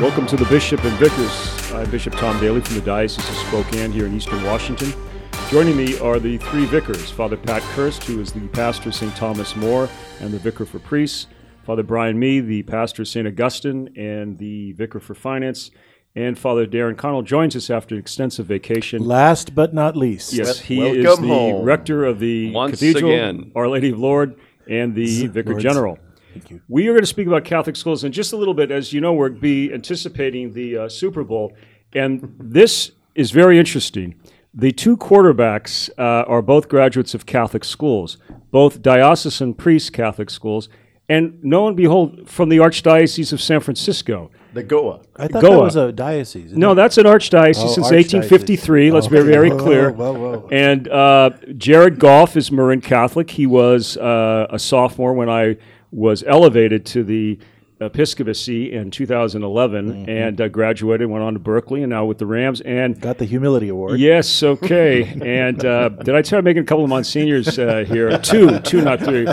Welcome to the Bishop and Vicars. I'm Bishop Tom Daly from the Diocese of Spokane here in Eastern Washington. Joining me are the three vicars Father Pat Kirst, who is the pastor of St. Thomas More and the vicar for priests, Father Brian Mee, the pastor of St. Augustine and the vicar for finance, and Father Darren Connell joins us after an extensive vacation. Last but not least. Yes, he Welcome is the home. rector of the Once Cathedral, again. Our Lady of Lourdes, and the vicar Lords. general. Thank you. We are going to speak about Catholic schools in just a little bit. As you know, we'll be anticipating the uh, Super Bowl, and this is very interesting. The two quarterbacks uh, are both graduates of Catholic schools, both diocesan priest Catholic schools, and lo and behold, from the Archdiocese of San Francisco. The Goa. I thought Goa. that was a diocese. No, it? that's an archdiocese Oh, since archdiocese. 1853. Let's be Okay. very Whoa, clear. whoa, whoa. And uh, Jared Goff is Marin Catholic. He was uh, a sophomore when I was elevated to the episcopacy in 2011 Mm-hmm. and uh, graduated, went on to Berkeley, and now with the Rams. And got the humility award. Yes, okay. and uh, did I tell making a couple of monsignors uh, here? Two, two, not three.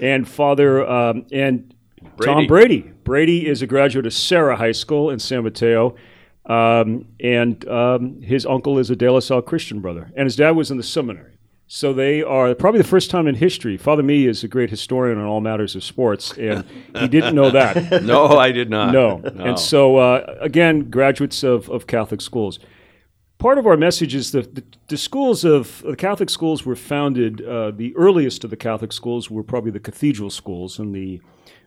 And Father um, and Tom Brady. Brady is a graduate of Serra High School in San Mateo. Um, and um, his uncle is a De La Salle Christian brother, and his dad was in the seminary. So they are probably the first time in history. Father Mee is a great historian on all matters of sports, and he didn't know that. No, I did not. No. And so, uh, again, graduates of, of Catholic schools. Part of our message is that the, the schools of the Catholic schools were founded, uh, the earliest of the Catholic schools were probably the cathedral schools in the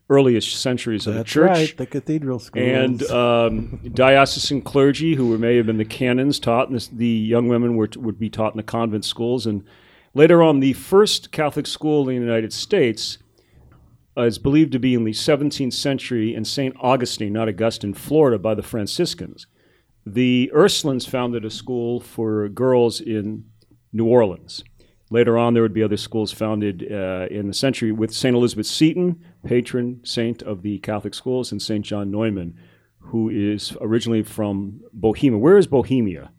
earliest centuries of That's the church. right. The cathedral schools. And um, diocesan clergy, who may have been the canons, taught, and this, the young women were, would be taught in the convent schools. And later on, the first Catholic school in the United States uh, is believed to be in the 17th century in St. Augustine, not Augustine, Florida, by the Franciscans. The Ursulines founded a school for girls in New Orleans. Later on, there would be other schools founded uh, in the century with St. Elizabeth Seton, patron saint of the Catholic schools, and St. John Neumann, who is originally from Bohemia. Where is Bohemia?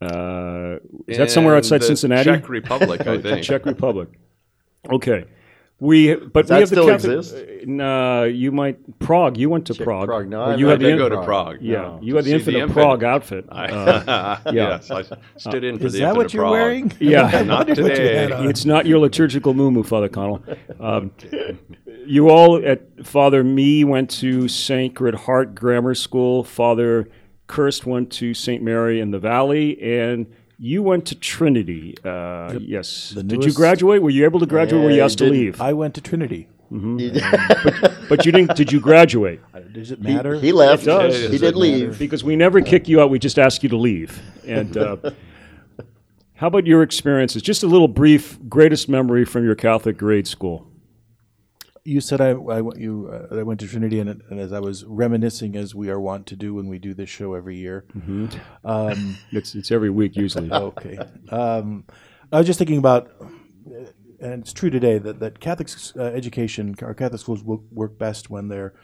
Uh, is that somewhere outside the Cincinnati? Czech Republic, I think. Czech Republic. Okay. We, but that we have still the Catholic, exist? uh, you might Prague. You went to Prague. Prague. No, Or I- you I had did the go to Prague. Yeah, No. you had the infinite, the of Infant. Prague outfit. Uh, yeah. yes, I stood in for is the that what you're Prague. wearing? Yeah. Not wondered what you today. it's not your liturgical moo Father Connell. Um, you all at Father Mee went to Sacred Heart Grammar School. Father Kirst went to St. Mary in the Valley, and you went to Trinity. Uh, yes. the Did you graduate? Were you able to graduate? or were you asked to leave? I went to Trinity. but you didn't. Did you graduate? Does it matter? he left. It does. He Does did it leave. Because we never kick you out. We just ask you to leave. And uh, how about your experiences? Just a little brief, greatest memory from your Catholic grade school. You said I, I went you uh, I went to Trinity, and, and as I was reminiscing, as we are wont to do when we do this show every year. Um, It's it's every week usually. okay. Um, I was just thinking about, and it's true today that that Catholic uh, education or Catholic schools will work best when they're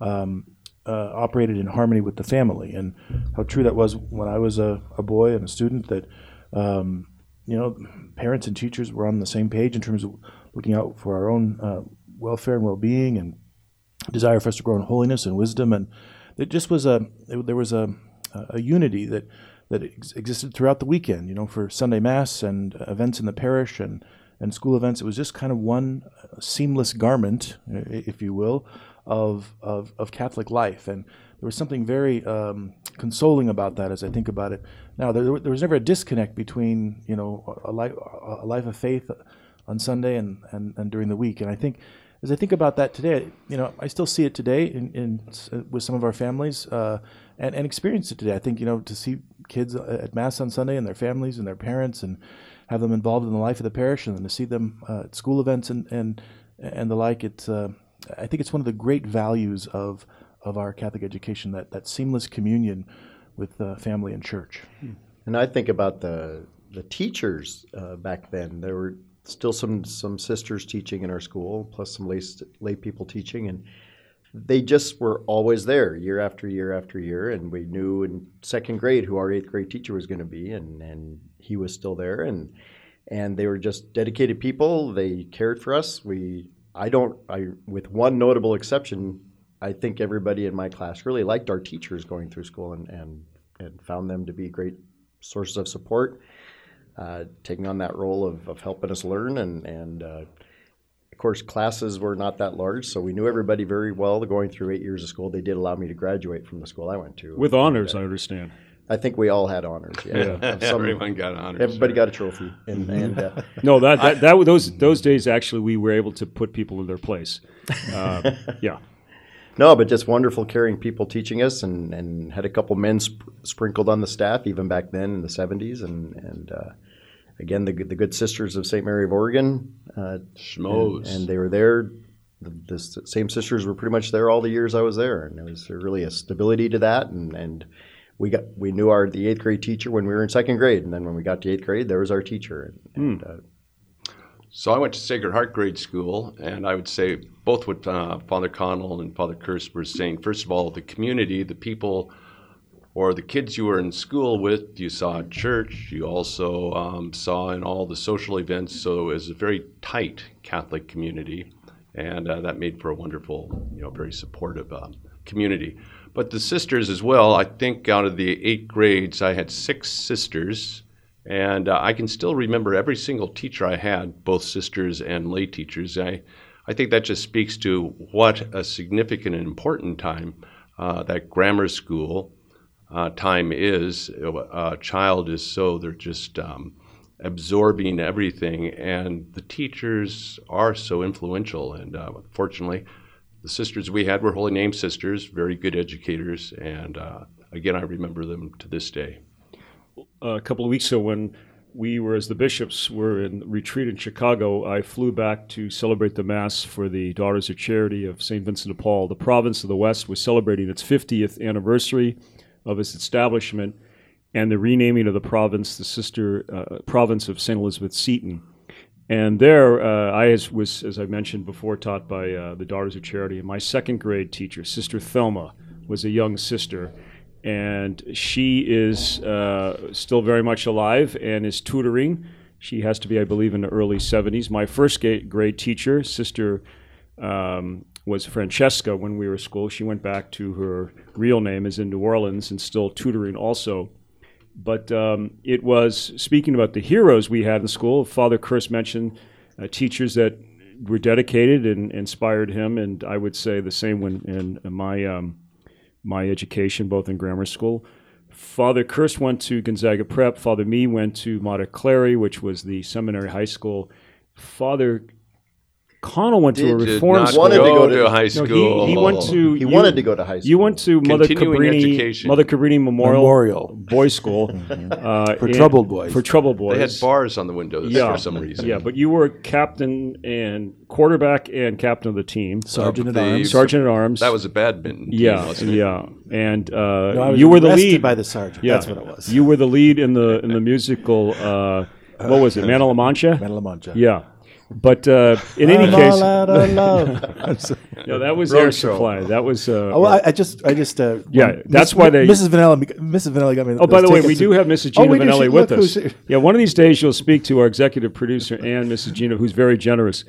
um, uh, operated in harmony with the family, and how true that was when I was a, a boy and a student. That um, you know, parents and teachers were on the same page in terms of looking out for our own uh, welfare and well-being, and desire for us to grow in holiness and wisdom, and it just was a it, there was a a unity that that ex- existed throughout the weekend. You know, for Sunday Mass and events in the parish and and school events, it was just kind of one uh, seamless garment, if you will, of of, of Catholic life, and there was something very um, consoling about that as I think about it. Now, there, there was never a disconnect between you know a life a life of faith on Sunday and, and, and during the week, and I think as I think about that today, you know, I still see it today in, in s- with some of our families uh, and, and experience it today. I think you know to see kids at mass on Sunday and their families and their parents and have them involved in the life of the parish and then to see them uh, at school events and and and the like. It's uh, I think it's one of the great values of of our Catholic education that that seamless communion with uh, family and church. And I think about the the teachers uh, back then. There were still some some sisters teaching in our school, plus some lay, lay people teaching, and they just were always there year after year after year. And we knew in second grade who our eighth grade teacher was going to be, and and he was still there, and and they were just dedicated people. They cared for us. We I don't I with one notable exception. I think everybody in my class really liked our teachers going through school and, and, and found them to be great sources of support, uh, taking on that role of, of helping us learn. And, and uh, of course, classes were not that large, so we knew everybody very well going through eight years of school. They did allow me to graduate from the school I went to. With honors, I understand. I think we all had honors. Yeah, Of some- Everyone got honors. everybody got a trophy, and, and uh, No, that, that, that those those days actually we were able to put people in their place. Uh, yeah. No, but just wonderful, caring people teaching us, and, and had a couple men sp- sprinkled on the staff even back then in the '70s, and and uh, again the good- the good sisters of St. Mary of Oregon, uh, Schmoes. and, and they were there. The, the same sisters were pretty much there all the years I was there, and there was really a stability to that, and and we got we knew our the eighth grade teacher when we were in second grade, and then when we got to eighth grade, there was our teacher, and, and uh, So I went to Sacred Heart Grade School, and I would say both what uh, Father Connell and Father Kirst were saying. First of all, the community, the people, or the kids you were in school with, you saw at church. You also um, saw in all the social events. So it was a very tight Catholic community, and uh, that made for a wonderful, you know, very supportive uh, community. But the sisters as well. I think out of the eight grades, I had six sisters. And uh, I can still remember every single teacher I had, both sisters and lay teachers. I, I think that just speaks to what a significant and important time uh, that grammar school uh, time is. A child is so, they're just um, absorbing everything, and the teachers are so influential. And uh, fortunately, the sisters we had were Holy Name sisters, very good educators, and uh, again, I remember them to this day. A couple of weeks ago when we were, as the bishops, were in retreat in Chicago, I flew back to celebrate the Mass for the Daughters of Charity of St. Vincent de Paul. The province of the West was celebrating its 50th anniversary of its establishment and the renaming of the province, the sister uh, province of St. Elizabeth Seton. And there, uh, I as, was, as I mentioned before, taught by uh, the Daughters of Charity. And my second grade teacher, Sister Thelma, was a young sister and she is uh, still very much alive and is tutoring. She has to be, I believe, in the early 70s. My first grade teacher, Sister, um, was Francesca when we were school. She went back to her real name, is in New Orleans, and still tutoring also. But um, it was, speaking about the heroes we had in school, Father Kirst mentioned uh, teachers that were dedicated and inspired him, and I would say the same when in my. Um, my education, both in grammar school. Father Kirst went to Gonzaga Prep. Father Mee went to Mater Cleri, which was the seminary high school. Father Connell went to a Did reform not school. wanted to go go to to- high No, school. he, he went to. he you- wanted to go to high school. You went to Mother Continuing Cabrini, education. Mother Cabrini Memorial, Memorial. Boys School uh, For in- troubled boys. For troubled boys. They had bars on the windows yeah, for some reason. Yeah, but you were captain and quarterback and captain of the team, Sergeant at the- arms. sergeant at arms. That was a badminton. team, yeah, wasn't it? yeah, and uh, No, I was you were the arrested lead by the sergeant. Yeah, That's what it was. You were the lead in the in the musical. Uh, what was it, Man of La Mancha? Man of La Mancha. Yeah, but uh, in any case, all out of love. So- no, that was Road Air show. Supply. That was. Uh, oh, well, I, I just, I just, uh, Yeah, that's Miss- why they- Mrs. Vanilla, Mrs. Vanilla got me. Oh, by the way, we tickets. do have Mrs. Oh, Gina we do. Vanelli She- with us. who's. Yeah, one of these days you'll speak to our executive producer and Mrs. Gina, who's very generous.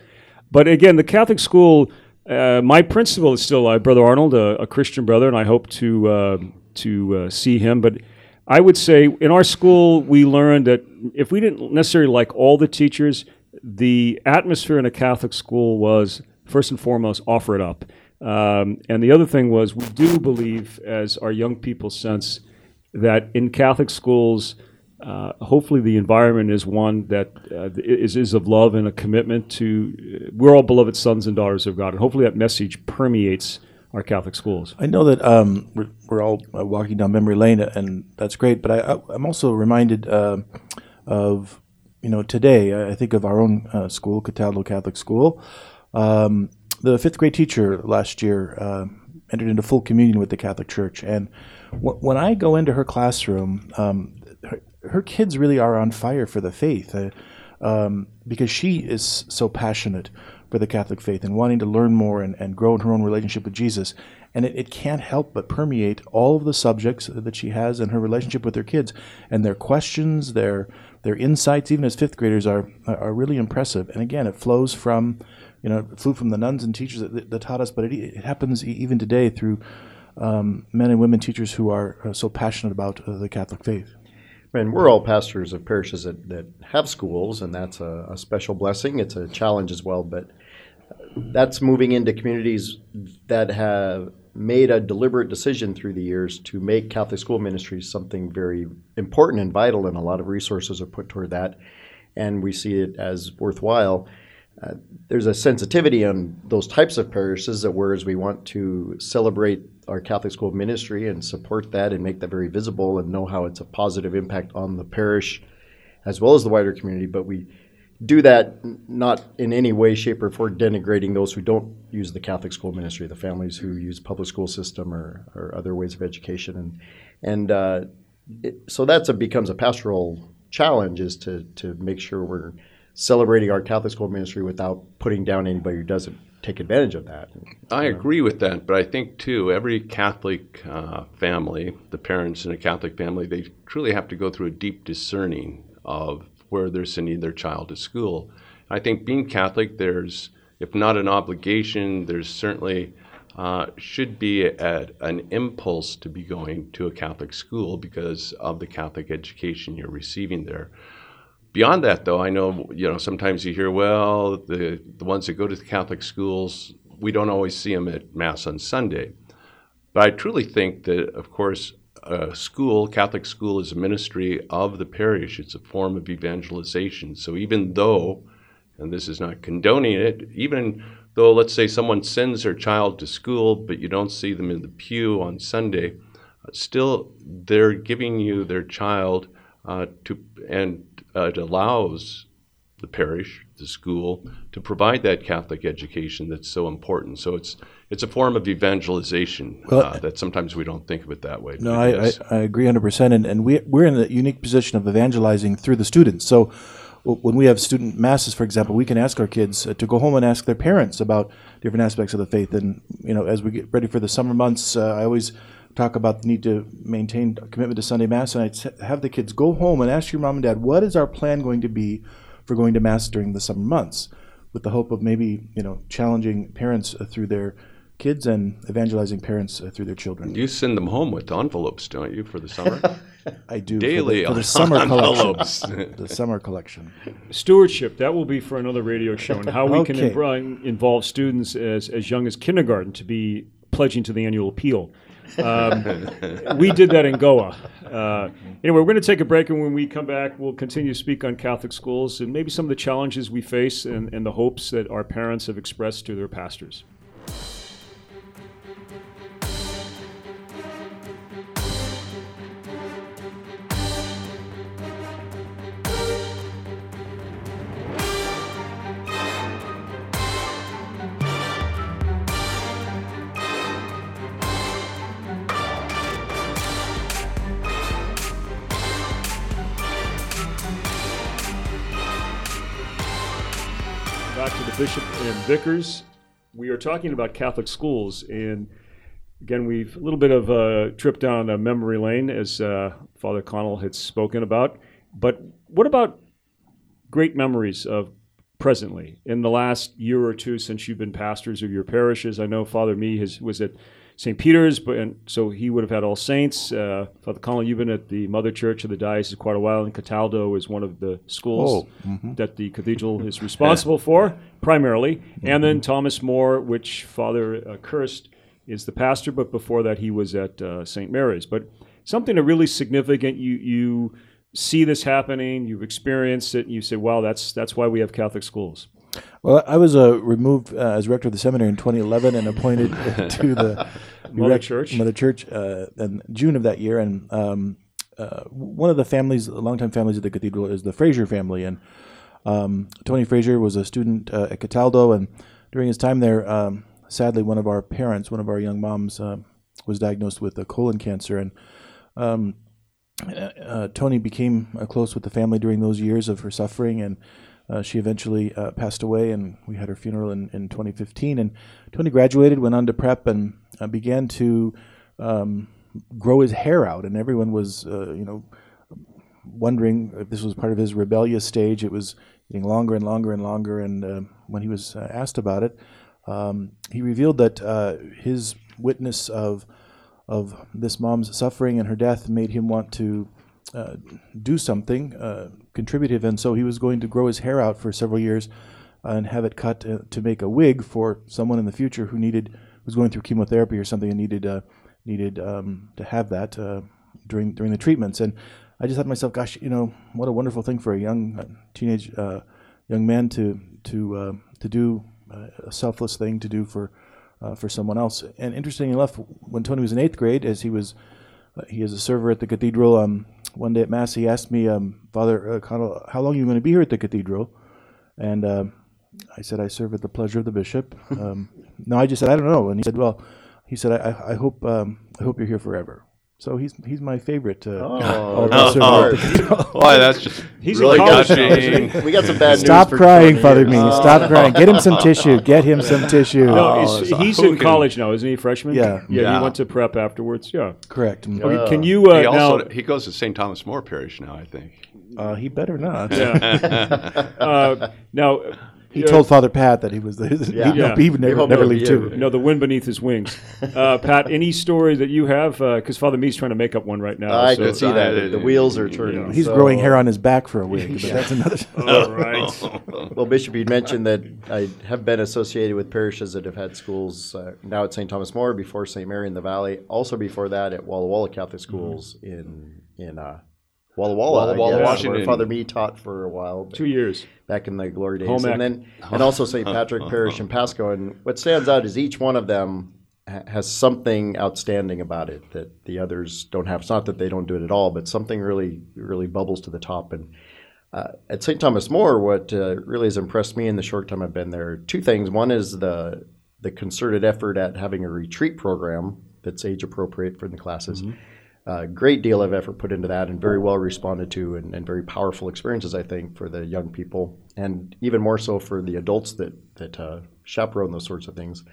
But again, the Catholic school, uh, my principal is still alive, Brother Arnold, a, a Christian brother, and I hope to uh, to uh, see him. But I would say in our school, we learned that if we didn't necessarily like all the teachers, the atmosphere in a Catholic school was first and foremost offer it up. Um, and the other thing was we do believe, as our young people sense, that in Catholic schools, uh, hopefully the environment is one that uh, is, is of love and a commitment to, uh, we're all beloved sons and daughters of God. And hopefully that message permeates our Catholic schools. I know that um, we're, we're all uh, walking down memory lane, and that's great. But I, I'm also reminded um of, you know, today. I think of our own uh, school, Cataldo Catholic School. Um, the fifth grade teacher last year uh, entered into full communion with the Catholic Church, and w- when I go into her classroom, um, her, her kids really are on fire for the faith. Uh, um, because she is so passionate for the Catholic faith and wanting to learn more and, and grow in her own relationship with Jesus. And it, it can't help but permeate all of the subjects that she has in her relationship with her kids. And their questions, their their insights, even as fifth graders, are are really impressive. And again, it flows from, you know, it flew from the nuns and teachers that, that taught us, but it, it happens even today through um, men and women teachers who are uh, so passionate about uh, the Catholic faith. And we're all pastors of parishes that, that have schools, and that's a, a special blessing. It's a challenge as well, but that's moving into communities that have made a deliberate decision through the years to make Catholic school ministries something very important and vital, and a lot of resources are put toward that, and we see it as worthwhile. Uh, there's a sensitivity on those types of parishes that whereas we want to celebrate our Catholic school ministry and support that and make that very visible and know how it's a positive impact on the parish as well as the wider community, but we do that not in any way, shape, or form denigrating those who don't use the Catholic school ministry, the families who use public school system or, or other ways of education, and and uh, it, so that's a becomes a pastoral challenge is to to make sure we're celebrating our Catholic school ministry without putting down anybody who doesn't take advantage of that. I agree with that, but I think too every Catholic uh, family, the parents in a Catholic family, they truly have to go through a deep discerning of where they're sending their child to school. I think being Catholic, there's, if not an obligation, there's certainly uh, should be an impulse to be going to a Catholic school because of the Catholic education you're receiving there. Beyond that, though, I know you know sometimes you hear, well, the the ones that go to the Catholic schools, we don't always see them at Mass on Sunday. But I truly think that, of course, a school, Catholic school, is a ministry of the parish. It's a form of evangelization. So even though, and this is not condoning it, even though, let's say, someone sends their child to school, but you don't see them in the pew on Sunday, uh, still they're giving you their child uh, to, and uh, it allows the parish, the school, to provide that Catholic education that's so important. So it's it's a form of evangelization well, uh, that sometimes we don't think of it that way. No, I, I, I, agree 100%. And, and we, we're in the unique position of evangelizing through the students. So when we have student masses, for example, we can ask our kids uh, to go home and ask their parents about different aspects of the faith. And, you know, as we get ready for the summer months, uh, I always talk about the need to maintain commitment to Sunday Mass. And I have the kids go home and ask your mom and dad, what is our plan going to be for going to Mass during the summer months? With the hope of maybe, you know, challenging parents uh, through their kids and evangelizing parents uh, through their children. You send them home with envelopes, don't you, for the summer? I do daily for the, for the summer envelopes. collection. the summer collection. Stewardship. That will be for another radio show, and how we okay. can imb- involve students as as young as kindergarten to be pledging to the annual appeal. Um, we did that in Goa. Uh, anyway, we're going to take a break, and when we come back, we'll continue to speak on Catholic schools and maybe some of the challenges we face and, and the hopes that our parents have expressed to their pastors. Bishop and Vicars. We are talking about Catholic schools, and again, we've a little bit of a trip down a memory lane, as uh, Father Connell had spoken about. But what about great memories of presently in the last year or two since you've been pastors of your parishes? I know Father Mee has, was at St. Peter's, but and so he would have had All Saints. Uh, Father Connell, you've been at the Mother Church of the Diocese quite a while, and Cataldo is one of the schools oh, mm-hmm. that the cathedral is responsible for primarily. Mm-hmm. And then Thomas More, which Father uh, Kirst is the pastor, but before that he was at uh, St. Mary's. But something really significant. You you see this happening, you've experienced it, and you say, "Wow, that's that's why we have Catholic schools." Well, I was uh, removed uh, as rector of the seminary in 2011 and appointed to the Mother rec- Church. Mother Church uh, in June of that year. And um, uh, one of the families, longtime families of the cathedral, is the Fraser family. And um, Tony Fraser was a student uh, at Cataldo, and during his time there, um, sadly, one of our parents, one of our young moms, uh, was diagnosed with a colon cancer, and um, Tony became close with the family during those years of her suffering and uh, she eventually uh, passed away, and we had her funeral in, in 2015. And Tony graduated, went on to prep, and uh, began to um, grow his hair out, and everyone was, uh, you know, wondering if this was part of his rebellious stage. It was getting longer and longer and longer, and uh, when he was asked about it, um, he revealed that his witness of of this mom's suffering and her death made him want to uh, do something uh, contributive, and so he was going to grow his hair out for several years and have it cut uh, to make a wig for someone in the future who needed was going through chemotherapy or something and needed uh, needed um, to have that uh, during during the treatments. And I just thought to myself, gosh, you know, what a wonderful thing for a young uh, teenage young man to to to do a selfless thing to do for uh, for someone else. And interestingly enough, when Tony was in eighth grade, as he was uh, he is a server at the cathedral. Um, one day at mass, he asked me, um, Father uh, Connell, how long are you going to be here at the cathedral? And um, I said, I serve at the pleasure of the bishop. Um, no, I just said, I don't know. And he said, Well, he said, I, I hope um, I hope you're here forever. So he's he's my favorite. Uh, Oh, altar server at the that's just He's in really college now, touching. we got some bad Stop news. for crying, Father here. Meany. Oh. Stop crying. Get him some tissue. Get him some tissue. No, Oh, he's who in can- college now, isn't he? Freshman. Yeah. yeah. Yeah. He went to prep afterwards. Yeah. Correct. Okay, can you uh, He also now? he goes to St. Thomas More Parish now, I think. Uh, he better not. Yeah. uh, now, He uh, told Father Pat that he was the. Yeah. he, no, Yeah. he would never, never leave be too. No, the wind beneath his wings. Uh, Pat, any story that you have? Because Father Mee's trying to make up one right now. I so- could see that. I- The wheels are turning. He's So- growing hair on his back for a week, but that's another. All right. Well, Bishop, you mentioned that I have been associated with parishes that have had schools uh, now at St. Thomas More, before St. Mary in the Valley, also before that at Walla Walla Catholic Schools in in uh, Walla Walla, Walla Walla, Washington. where Father Mee taught for a while. Two years. back in the glory days, Home and then and also St. Patrick Parish in Pasco. And what stands out is each one of them ha- has something outstanding about it that the others don't have. It's not that they don't do it at all, but something really really bubbles to the top. And uh, at St. Thomas More, what uh, really has impressed me in the short time I've been there, two things. One is the the concerted effort at having a retreat program that's age appropriate for the classes. A great deal of effort put into that and very well responded to and, and very powerful experiences, I think, for the young people and even more so for the adults that, that uh, chaperone those sorts of things.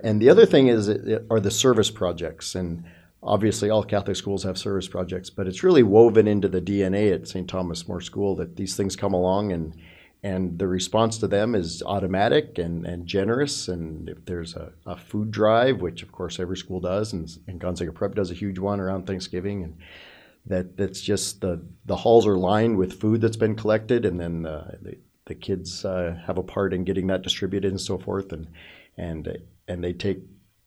And the other thing is it, are the service projects. And obviously, all Catholic schools have service projects, but it's really woven into the DNA at St. Thomas More School that these things come along and and the response to them is automatic and, and generous. And if there's a, a food drive, which of course every school does, and, and Gonzaga Prep does a huge one around Thanksgiving, and that that's just the the halls are lined with food that's been collected, and then the the kids uh, have a part in getting that distributed and so forth, and and and they take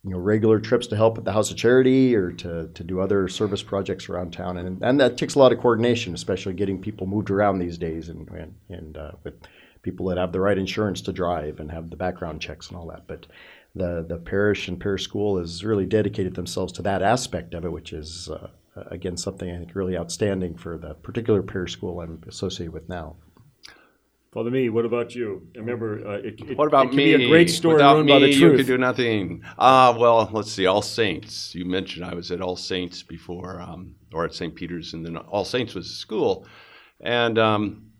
you know regular trips to help at the House of Charity or to, to do other service projects around town, and and that takes a lot of coordination, especially getting people moved around these days, and and, and uh, with people that have the right insurance to drive and have the background checks and all that, but. The, the parish and parish school has really dedicated themselves to that aspect of it, which is uh, again something I think really outstanding for the particular parish school I'm associated with now. Father Mee, what about you? I remember, uh, it, it, What about it can me? be a great story Without ruined me, by the you truth. could do nothing. Ah, well, let's see. All Saints. You mentioned I was at All Saints before, um, or at St. Peter's, and then All Saints was a school. And um,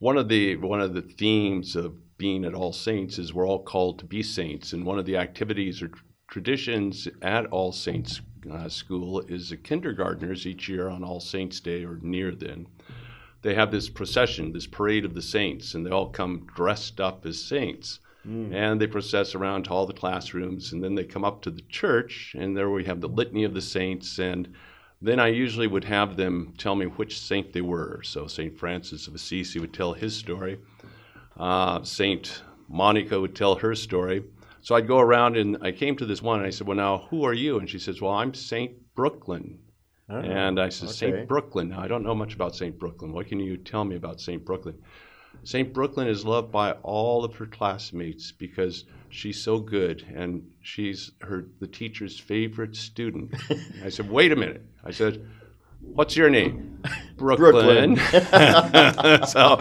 one of the one of the themes of being at All Saints is we're all called to be saints, and one of the activities or traditions at All Saints uh, School is the kindergartners each year on All Saints Day or near then they have this procession, this parade of the saints, and they all come dressed up as saints. And they process around to all the classrooms, and then they come up to the church, and there we have the litany of the saints. And then I usually would have them tell me which saint they were. So St. Francis of Assisi would tell his story, uh, St. Monica would tell her story. So I'd go around, and I came to this one, and I said, Well, now, who are you? And she says, Well, I'm St. Brooklyn. And I said, okay. St. Brooklyn. Now, I don't know much about St. Brooklyn. What can you tell me about St. Brooklyn? St. Brooklyn is loved by all of her classmates because she's so good and she's her the teacher's favorite student. I said, wait a minute. I said, what's your name? Brooklyn. so,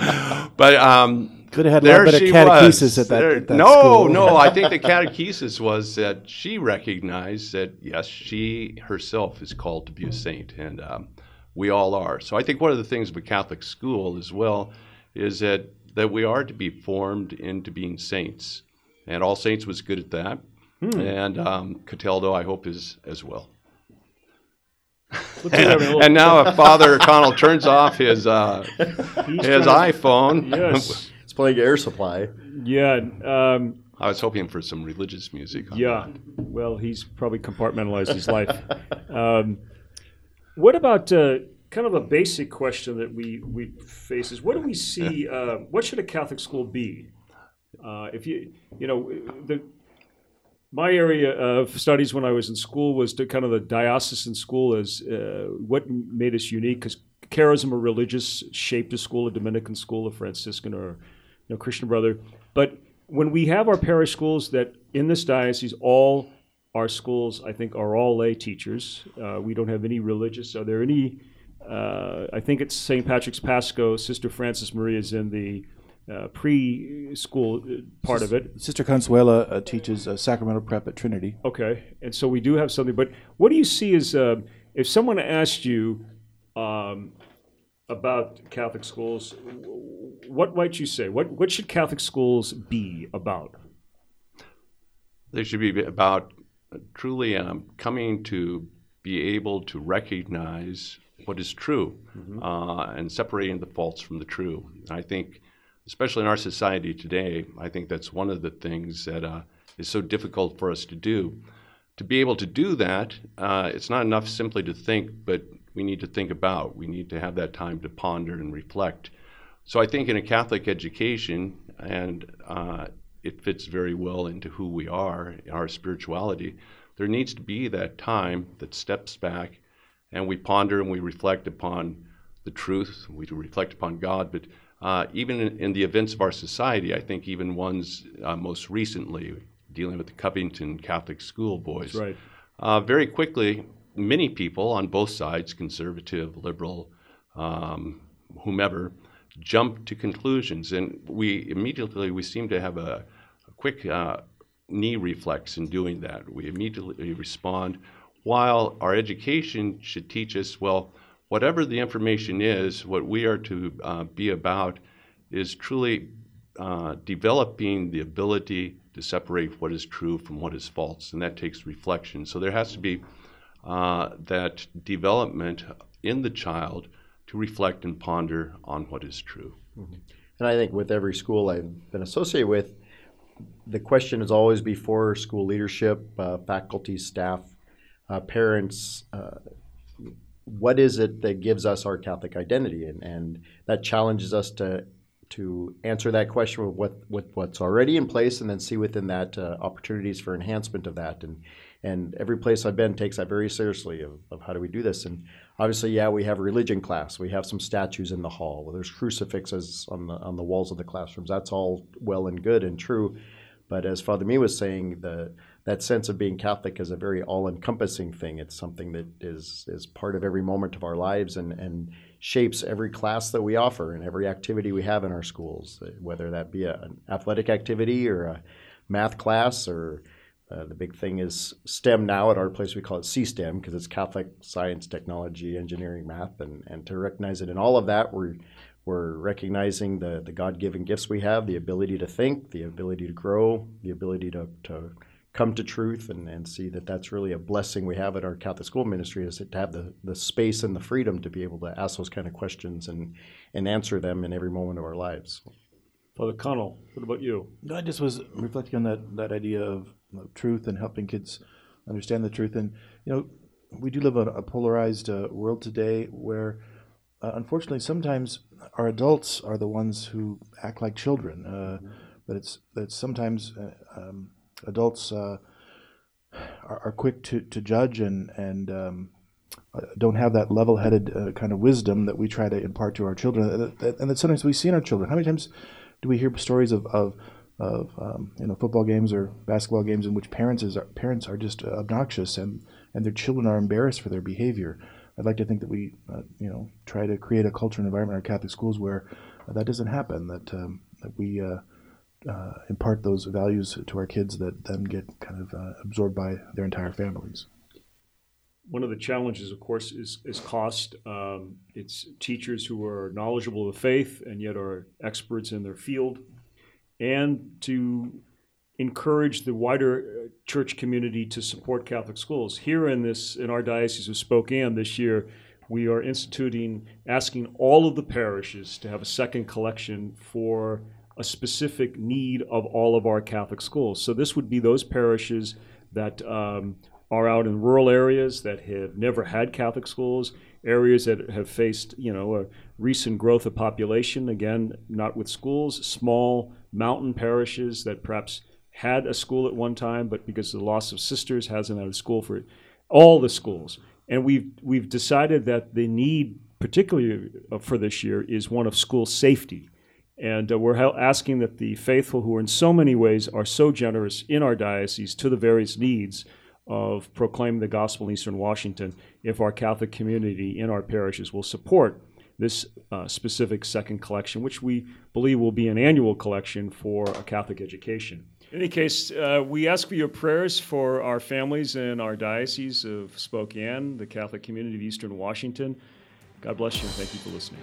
but um, Could have had a lot there better she catechesis was. at that, There- at that no, school. no. I think the catechesis was that she recognized that yes, she herself is called to be a saint, and um, we all are. So I think one of the things of a Catholic school as well is that that we are to be formed into being saints. And All Saints was good at that. Hmm. And um, Cataldo, I hope, is as well. Looks like we're having a little- And now, if Father Connell turns off his uh, his iPhone, Yes. It's playing air supply. Yeah. Um, I was hoping for some religious music. on yeah. Well, he's probably compartmentalized his life. Um, what about uh, kind of a basic question that we we face is what do we see? Uh, what should a Catholic school be? Uh, if you you know the my area of studies when I was in school was to kind of the diocesan school as uh, what made us unique because charism or religious shaped a school, a Dominican school, a Franciscan or you know Christian brother. But when we have our parish schools that in this diocese, all our schools I think are all lay teachers. Uh, we don't have any religious. Are there any? Uh, I think it's St. Patrick's Pasco. Sister Frances Maria is in the uh, preschool uh, part of it. Sister Consuela uh, teaches uh, sacramental prep at Trinity. Okay, and so we do have something. But what do you see as uh, if someone asked you um, about Catholic schools, what might you say? What what should Catholic schools be about? They should be about truly um, coming to be able to recognize what is true uh, and separating the false from the true. I think, especially in our society today, I think that's one of the things that uh, is so difficult for us to do. To be able to do that, uh, it's not enough simply to think, but we need to think about. We need to have that time to ponder and reflect. So I think in a Catholic education, and uh, it fits very well into who we are, our spirituality, there needs to be that time that steps back and we ponder and we reflect upon the truth, we reflect upon God. But uh, even in, in, the events of our society, I think even ones uh, most recently dealing with the Covington Catholic School boys, Right. uh, very quickly, many people on both sides, conservative, liberal, um, whomever, jump to conclusions, and we immediately we seem to have a, a quick uh, knee reflex in doing that. We immediately respond, while our education should teach us well, whatever the information is, what we are to uh, be about is truly uh, developing the ability to separate what is true from what is false, and that takes reflection. So there has to be uh, that development in the child to reflect and ponder on what is true. And I think with every school I've been associated with, the question is always before school leadership, uh, faculty, staff, uh, parents. Uh, what is it that gives us our Catholic identity, and, and that challenges us to to answer that question with what, with what's already in place, and then see within that uh, opportunities for enhancement of that. And and every place I've been takes that very seriously of, of how do we do this. And obviously, yeah, we have religion class. We have some statues in the hall. Well, there's crucifixes on the on the walls of the classrooms. That's all well and good and true. But as Father Mee was saying, the that sense of being Catholic is a very all-encompassing thing. It's something that is is part of every moment of our lives and and shapes every class that we offer and every activity we have in our schools, whether that be a, an athletic activity or a math class or uh, the big thing is STEM now. At our place, we call it C-STEM because it's Catholic Science, Technology, Engineering, Math, and, and to recognize it in all of that, we're we're recognizing the, the God-given gifts we have, the ability to think, the ability to grow, the ability to, to come to truth and, and see that that's really a blessing we have at our Catholic school ministry is to have the, the space and the freedom to be able to ask those kind of questions and, and answer them in every moment of our lives. Father Connell, what about you? I just was reflecting on that, that idea of, of truth and helping kids understand the truth. And, you know, we do live in a polarized uh, world today where, uh, unfortunately, sometimes our adults are the ones who act like children. Uh, but it's that sometimes uh, um, adults uh, are, are, quick to, to judge and and um, uh, don't have that level-headed kind of wisdom that we try to impart to our children, and that sometimes we see in our children. How many times do we hear stories of, of of um, you know football games or basketball games in which parents is parents are just obnoxious and and their children are embarrassed for their behavior. I'd like to think that we uh, you know try to create a culture and environment in our Catholic schools where uh, that doesn't happen. That um, that we uh, uh impart those values to our kids that then get kind of uh, absorbed by their entire families. one of the challenges, of course, is, is cost. Um, it's teachers who are knowledgeable of faith and yet are experts in their field, and to encourage the wider uh, church community to support Catholic schools. Here in this, in our diocese of Spokane this year, we are instituting, asking all of the parishes to have a second collection for a specific need of all of our Catholic schools. So this would be those parishes that um, are out in rural areas that have never had Catholic schools, areas that have faced, you know, a recent growth of population, again, not with schools, small mountain parishes that perhaps had a school at one time, but because of the loss of sisters, hasn't had a school for all the schools. And we've, we've decided that the need, particularly uh, for this year, is one of school safety. And uh, we're asking that the faithful, who in so many ways are so generous in our diocese to the various needs of proclaiming the gospel in Eastern Washington, if our Catholic community in our parishes will support this uh, specific second collection, which we believe will be an annual collection for a Catholic education. In any case, uh, we ask for your prayers for our families in our diocese of Spokane, the Catholic community of Eastern Washington. God bless you and thank you for listening.